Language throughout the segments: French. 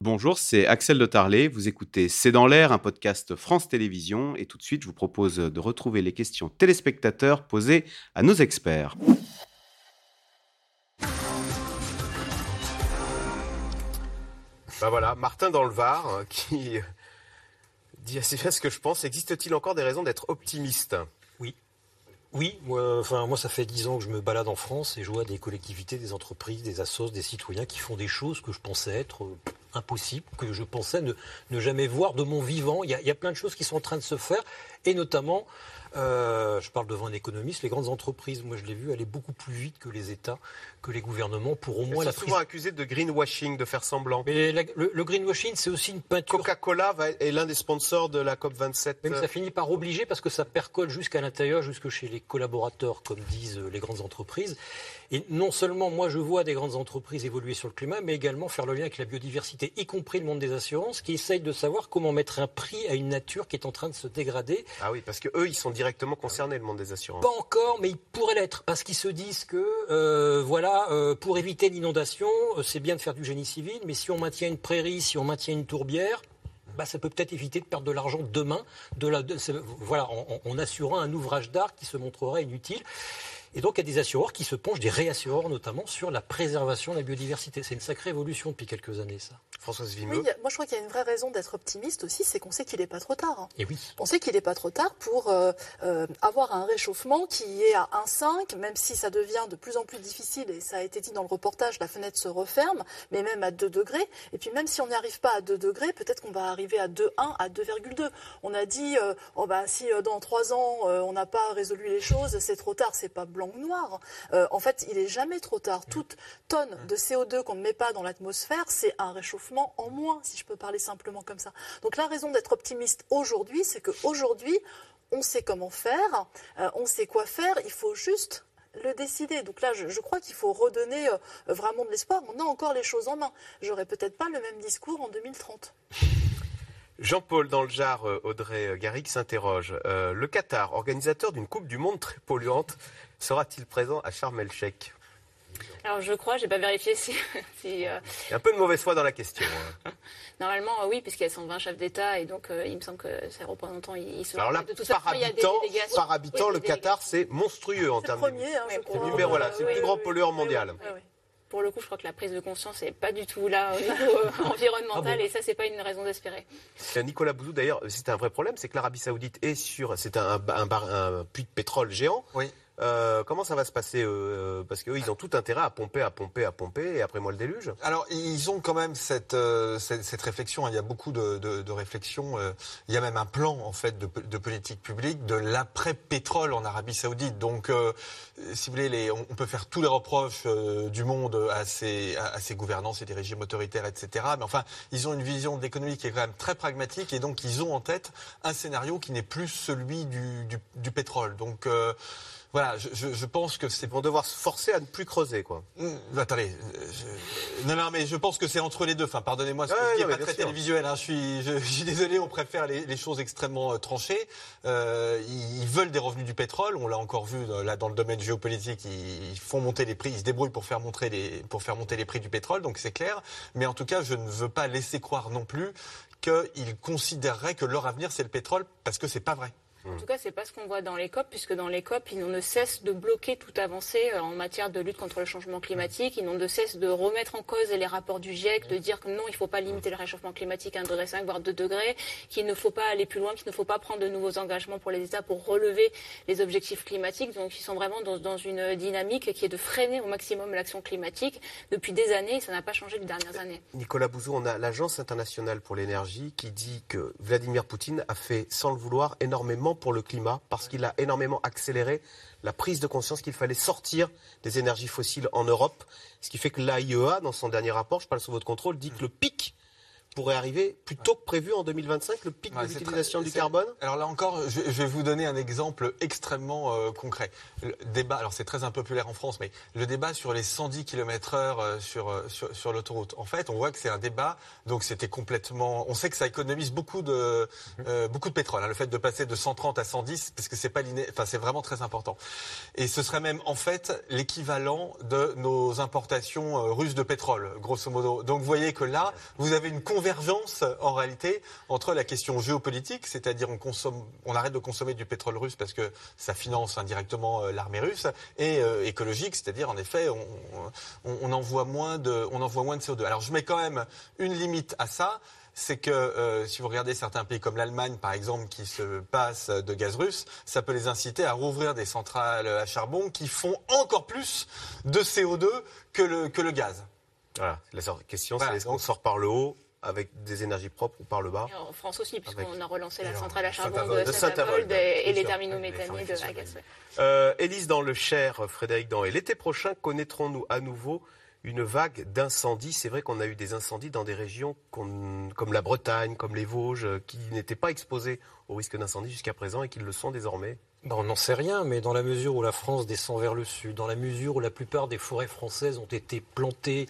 Bonjour, c'est Axel de Tarlet. Vous écoutez C'est dans l'air, un podcast France Télévisions. Et tout de suite, je vous propose de retrouver les questions téléspectateurs posées à nos experts. Ben voilà, Martin dans le Var hein, qui dit assez bien ce que je pense. Existe-t-il encore des raisons d'être optimiste? Oui. Oui, moi, enfin, moi ça fait dix ans que je me balade en France et je vois des collectivités, des entreprises, des assos, des citoyens qui font des choses que je pensais être euh, impossibles, que je pensais ne, jamais voir de mon vivant. Il y, a, il y, a, plein de choses qui sont en train de se faire et notamment euh, je parle devant un économiste. Les grandes entreprises, moi je l'ai vu, aller beaucoup plus vite que les États, que les gouvernements pour au moins Elles sont souvent accusés de greenwashing, de faire semblant. Mais le, greenwashing, c'est aussi une peinture. Coca-Cola est l'un des sponsors de la COP 27. Même ça finit par obliger parce que ça percole jusqu'à l'intérieur, jusque chez les collaborateurs, comme disent les grandes entreprises. Et non seulement moi je vois des grandes entreprises évoluer sur le climat, mais également faire le lien avec la biodiversité, y compris le monde des assurances, qui essayent de savoir comment mettre un prix à une nature qui est en train de se dégrader. Ah oui, parce que eux, ils sont directement concernés, le monde des assurances. Pas encore, mais ils pourraient l'être, parce qu'ils se disent que, euh, voilà, euh, pour éviter l'inondation, euh, c'est bien de faire du génie civil, mais si on maintient une prairie, si on maintient une tourbière, bah, ça peut peut-être éviter de perdre de l'argent demain, de la, voilà, en assurant un ouvrage d'art qui se montrerait inutile. Et donc, il y a des assureurs qui se penchent, des réassureurs notamment, sur la préservation de la biodiversité. C'est une sacrée évolution depuis quelques années, ça. Françoise Vimeux. Oui, moi, je crois qu'il y a une vraie raison d'être optimiste aussi, c'est qu'on sait qu'il n'est pas trop tard. Hein. Et oui. On sait qu'il n'est pas trop tard pour euh, euh, avoir un réchauffement qui est à 1,5, même si ça devient de plus en plus difficile, et ça a été dit dans le reportage, la fenêtre se referme, mais même à 2 degrés. Et puis, même si on n'y arrive pas à 2 degrés, peut-être qu'on va arriver à 2,1, à 2,2. On a dit, euh, oh bah, si dans 3 ans, on n'a pas résolu les choses, c'est trop tard, c'est pas blanc ou noir. Euh, en fait, il n'est jamais trop tard. Toute tonne de CO2 qu'on ne met pas dans l'atmosphère, c'est un réchauffement en moins, si je peux parler simplement comme ça. Donc la raison d'être optimiste aujourd'hui, c'est qu'aujourd'hui, on sait comment faire, euh, on sait quoi faire, il faut juste le décider. Donc là, je, crois qu'il faut redonner euh, vraiment de l'espoir. On a encore les choses en main. J'aurais peut-être pas le même discours en 2030. Jean-Paul dans le Jar, Audrey Garrick s'interroge. le Qatar, organisateur d'une Coupe du Monde très polluante, sera-t-il présent à Sharm el-Sheikh? Alors je crois, j'ai pas vérifié si. Euh, il y a un peu de mauvaise foi dans la question. Hein. Normalement, euh, oui, puisqu'il y a 120 chefs d'État et donc euh, il me semble que ces représentants, ils, sont. Alors là, de par, habitant, par habitant, le Qatar, c'est monstrueux en termes. C'est le premier, hein, je crois. Numéro, c'est le plus grand pollueur mondial pour le coup, je crois que la prise de conscience n'est pas du tout là au niveau environnemental ah et ça, c'est pas une raison d'espérer. Nicolas Bouzou, d'ailleurs, c'est un vrai problème, c'est que l'Arabie Saoudite est sur, c'est un, un, un, puits de pétrole géant. Oui. Euh, comment ça va se passer euh, Parce qu'eux, ils ont tout intérêt à pomper, à pomper, à pomper, et après moi le déluge. Alors, ils ont quand même cette, euh, cette, réflexion. Hein. Il y a beaucoup de, de, réflexions. il y a même un plan, en fait, de, politique publique de l'après-pétrole en Arabie Saoudite. Donc, si vous voulez, on, peut faire tous les reproches du monde à ces, à, ces gouvernances et des régimes autoritaires, etc. Mais enfin, ils ont une vision d'économie qui est quand même très pragmatique, et donc ils ont en tête un scénario qui n'est plus celui du, du, du pétrole. Donc, voilà, je, pense que c'est pour devoir se forcer à ne plus creuser, quoi. Mmh, attendez, non, non, mais je pense que c'est entre les deux. Enfin, pardonnez-moi, ce que je dis pas très télévisuel. Hein. Je suis, je, suis désolé, on préfère les, choses extrêmement euh, tranchées. Euh, ils, veulent des revenus du pétrole. On l'a encore vu euh, là dans le domaine géopolitique. Ils, font monter les prix, ils se débrouillent pour faire monter les, pour faire monter les prix du pétrole. Donc c'est clair. Mais en tout cas, je ne veux pas laisser croire non plus qu'ils considéreraient que leur avenir c'est le pétrole parce que c'est pas vrai. En tout cas, c'est pas ce qu'on voit dans les COP, puisque dans les COP, ils n'ont de cesse de bloquer toute avancée euh, en matière de lutte contre le changement climatique. Ils n'ont de cesse de remettre en cause les rapports du GIEC, de dire que non, il ne faut pas limiter le réchauffement climatique à 1,5 degré, voire 2 degrés, qu'il ne faut pas aller plus loin, qu'il ne faut pas prendre de nouveaux engagements pour les États pour relever les objectifs climatiques. Donc, ils sont vraiment dans, une dynamique qui est de freiner au maximum l'action climatique depuis des années, et ça n'a pas changé les dernières années. Nicolas Bouzou, on a l'Agence internationale pour l'énergie qui dit que Vladimir Poutine a fait, sans le vouloir, énormément pour le climat parce qu'il a énormément accéléré la prise de conscience qu'il fallait sortir des énergies fossiles en Europe. Ce qui fait que l'AIEA, dans son dernier rapport, je parle sous votre contrôle, dit que le pic pourrait arriver plus tôt que prévu en 2025, le pic Ouais, de l'utilisation du carbone? Alors là encore, je, je vais vous donner un exemple extrêmement euh, concret. Le débat, alors c'est très impopulaire en France, mais le débat sur les 110 km/h euh, sur, euh, sur, sur l'autoroute. En fait, on voit que c'est un débat, donc c'était complètement. On sait que ça économise beaucoup de, euh, beaucoup de pétrole, hein, le fait de passer de 130 à 110, parce que c'est pas liné... enfin, c'est vraiment très important. Et ce serait même en fait l'équivalent de nos importations russes de pétrole, grosso modo. Donc vous voyez que là, vous avez une convergence en réalité entre la question géopolitique, c'est-à-dire on consomme, on arrête de consommer du pétrole russe parce que ça finance indirectement euh, l'armée russe, et euh, écologique, c'est-à-dire en effet on, on, on envoie moins de, on envoie moins de CO2. Alors je mets quand même une limite à ça c'est que euh, si vous regardez certains pays comme l'Allemagne, par exemple, qui se passent de gaz russe, ça peut les inciter à rouvrir des centrales à charbon qui font encore plus de CO2 que le, que le gaz. Voilà, la question Voilà, c'est est-ce qu'on sort par le haut avec des énergies propres ou par le bas Et en France aussi, puisqu'on a relancé la centrale à charbon Saint-Avold. de Saint-Avold, et, les terminaux méthaniers de ouais. Euh, Élise, dans le Cher, Frédéric Dans, et l'été prochain, connaîtrons-nous à nouveau une vague d'incendies? C'est vrai qu'on a eu des incendies dans des régions comme la Bretagne, comme les Vosges, qui n'étaient pas exposées au risque d'incendie jusqu'à présent et qui le sont désormais. Ben, on n'en sait rien, mais dans la mesure où la France descend vers le sud, dans la mesure où la plupart des forêts françaises ont été plantées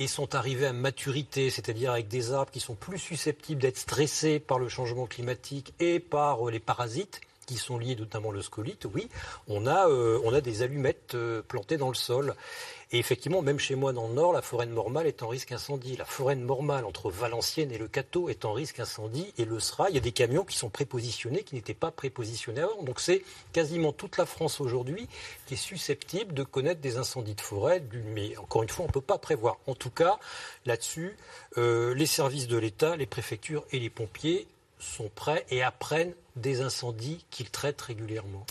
et sont arrivées à maturité, c'est-à-dire avec des arbres qui sont plus susceptibles d'être stressés par le changement climatique et par euh, les parasites, qui sont liés notamment le scolite, oui, on a, euh, des allumettes euh, plantées dans le sol. Et effectivement, même chez moi dans le Nord, la forêt de Mormal est en risque incendie. La forêt de Mormal entre Valenciennes et le Cateau est en risque incendie et le sera. Il y a des camions qui sont prépositionnés qui n'étaient pas prépositionnés avant. Donc c'est quasiment toute la France aujourd'hui qui est susceptible de connaître des incendies de forêt. Mais encore une fois, on ne peut pas prévoir. En tout cas, là-dessus, euh, les services de l'État, les préfectures et les pompiers sont prêts et apprennent des incendies qu'ils traitent régulièrement.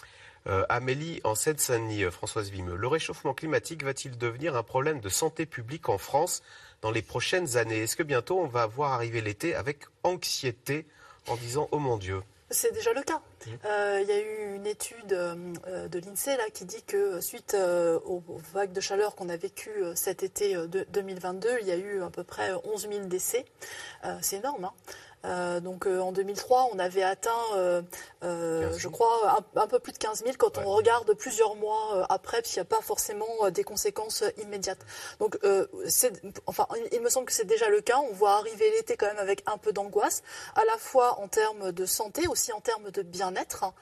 Euh, Amélie, en Seine-Saint-Denis, euh, Françoise Vimeux, le réchauffement climatique va-t-il devenir un problème de santé publique en France dans les prochaines années? Est-ce que bientôt on va voir arriver l'été avec anxiété en disant Oh mon Dieu? C'est déjà le cas. Euh, Il y a eu une étude euh, euh, de l'INSEE là, qui dit que suite euh, aux, aux vagues de chaleur qu'on a vécues cet été de- 2022, il y a eu à peu près 11 000 décès. C'est énorme. hein. Euh, donc euh, en 2003, on avait atteint, euh, 15 000. je crois, un, un peu plus de 15 000 quand on regarde plusieurs mois après, puisqu'il n'y a pas forcément des conséquences immédiates. Donc, enfin, il- me semble que c'est déjà le cas. On voit arriver l'été quand même avec un peu d'angoisse, à la fois en termes de santé, aussi en termes de bien-être, hein.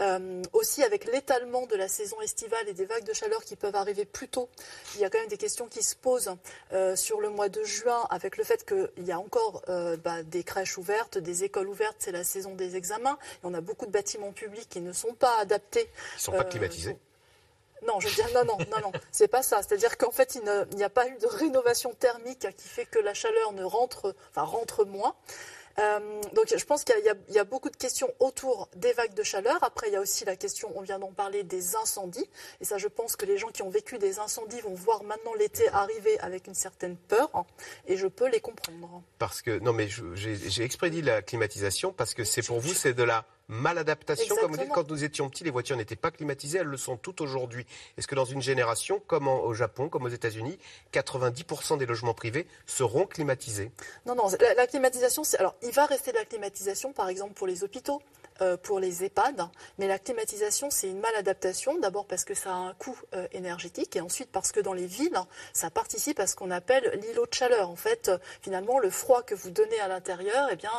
Euh, aussi avec l'étalement de la saison estivale et des vagues de chaleur qui peuvent arriver plus tôt. Il y a quand même des questions qui se posent euh, sur le mois de juin, avec le fait qu'il y a encore euh, bah, des crèches ouvertes, des écoles ouvertes, c'est la saison des examens. Et on a beaucoup de bâtiments publics qui ne sont pas adaptés Ils ne sont pas climatisés. non, je veux dire, non, non, non, non, c'est pas ça. C'est-à-dire qu'en fait, il n'y a pas eu de rénovation thermique qui fait que la chaleur ne rentre, enfin, rentre moins. Euh, donc, je pense qu'il y, a- beaucoup de questions autour des vagues de chaleur. Après, il y a aussi la question, on vient d'en parler, des incendies. Et ça, je pense que les gens qui ont vécu des incendies vont voir maintenant l'été arriver avec une certaine peur. hein, et je peux les comprendre. Parce que, non mais j'ai exprès la climatisation parce que c'est pour vous, c'est de la maladaptation. Comme vous dites, quand nous étions petits, les voitures n'étaient pas climatisées, elles le sont toutes aujourd'hui. Est-ce que dans une génération, comme en- au Japon, comme aux États-Unis, 90% des logements privés seront climatisés? Non, non, la, la climatisation, c'est. Alors, il va rester de la climatisation, par exemple, pour les hôpitaux, pour les EHPAD, mais la climatisation, c'est une maladaptation, d'abord parce que ça a un coût euh, énergétique, et ensuite parce que dans les villes, ça participe à ce qu'on appelle l'îlot de chaleur. En fait, euh, finalement, le froid que vous donnez à l'intérieur, eh bien,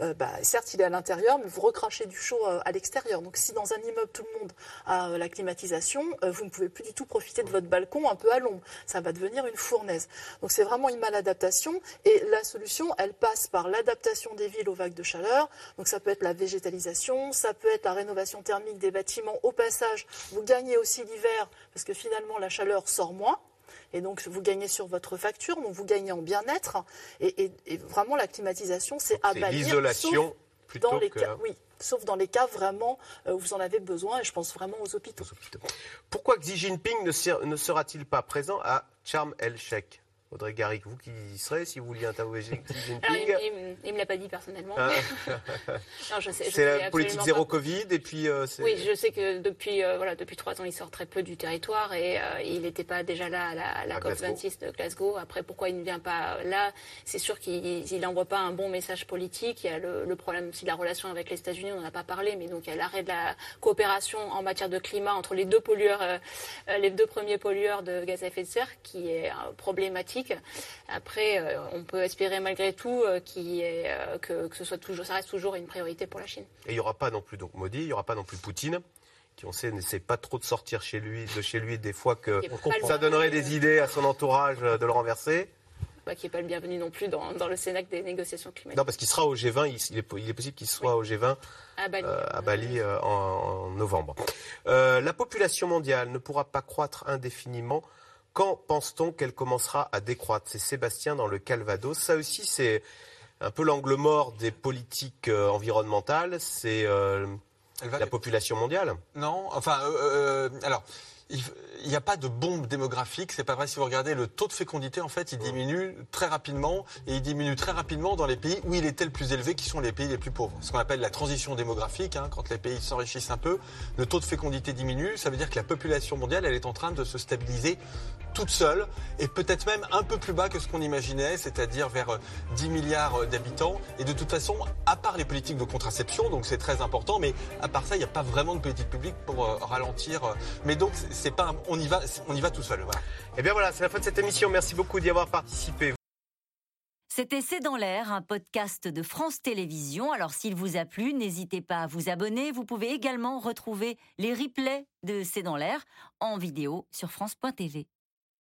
euh, bah, certes, il est à l'intérieur, mais vous recrachez du chaud euh, à l'extérieur. Donc, si dans un immeuble, tout le monde a euh, la climatisation, euh, vous ne pouvez plus du tout profiter de votre balcon un peu à l'ombre. Ça va devenir une fournaise. Donc, c'est vraiment une maladaptation, et la solution, elle passe par l'adaptation des villes aux vagues de chaleur. Donc, ça peut être la végétalisation, ça peut être la rénovation thermique des bâtiments. Au passage, vous gagnez aussi l'hiver, parce que finalement, la chaleur sort moins. Et donc, vous gagnez sur votre facture, donc vous gagnez en bien-être. Et, et- et vraiment, la climatisation, c'est à bannir. l'isolation plutôt dans les que... cas, oui, sauf dans les cas vraiment euh, où vous en avez besoin, et je pense vraiment aux hôpitaux. aux hôpitaux. Pourquoi Xi Jinping ne, ser- ne sera-t-il pas présent à Sharm el-Sheikh? Audrey Garrick, vous qui y serez si vous vouliez Xi Jinping Alors, il, il- il me l'a pas dit personnellement. Ah. C'est la politique zéro pas. Covid et puis euh, Oui, je sais que depuis euh, voilà depuis trois ans, il sort très peu du territoire et euh, il n'était pas déjà là à la, à la À COP Glasgow. 26 de Glasgow. Après, pourquoi il ne vient pas là? C'est sûr qu'il n'envoie pas un bon message politique. Il y a le, le problème aussi de la relation avec les États-Unis, on n'en a pas parlé, mais donc il y a l'arrêt de la coopération en matière de climat entre les deux pollueurs, les deux premiers pollueurs de gaz à effet de serre, qui est euh, Après, euh, on peut espérer malgré tout euh, ait, euh, que, que ce soit toujours, ça reste toujours une priorité pour la Chine. Et il n'y aura pas non plus donc Modi, il n'y aura pas non plus Poutine, qui on sait n'essaie pas trop de sortir chez lui, de chez lui des fois que ça donnerait des idées à son entourage de le renverser. bah, qui n'est pas le bienvenu non plus dans, dans le Cénacle des négociations climatiques. Non, parce qu'il sera au G20, il, il est, il est possible qu'il soit au G20 à Bali. euh, à Bali euh, en, en novembre. Euh, la population mondiale ne pourra pas croître indéfiniment. Quand pense-t-on qu'elle commencera à décroître? C'est Sébastien dans le Calvados. Ça aussi, c'est un peu l'angle mort des politiques euh, environnementales. C'est euh, la population mondiale. Non, enfin, euh, alors, il n'y a pas de bombe démographique. C'est pas vrai. Si vous regardez le taux de fécondité, en fait, il diminue très rapidement et il diminue très rapidement dans les pays où il était le plus élevé, qui sont les pays les plus pauvres. Ce qu'on appelle la transition démographique. hein, quand les pays s'enrichissent un peu, le taux de fécondité diminue. Ça veut dire que la population mondiale, elle est en train de se stabiliser toute seule et peut-être même un peu plus bas que ce qu'on imaginait, c'est-à-dire vers euh, 10 milliards euh, d'habitants. Et de toute façon, à part les politiques de contraception, donc c'est très important, mais à part ça, il n'y a pas vraiment de politique publique pour euh, ralentir. euh. Mais donc, c'est- pas, on y va, on y va tout seul. Voilà. Eh bien voilà, c'est la fin de cette émission. Merci beaucoup d'y avoir participé. C'était C'est dans l'air, un podcast de France Télévisions. Alors s'il vous a plu, n'hésitez pas à vous abonner. Vous pouvez également retrouver les replays de C'est dans l'air en vidéo sur France.tv.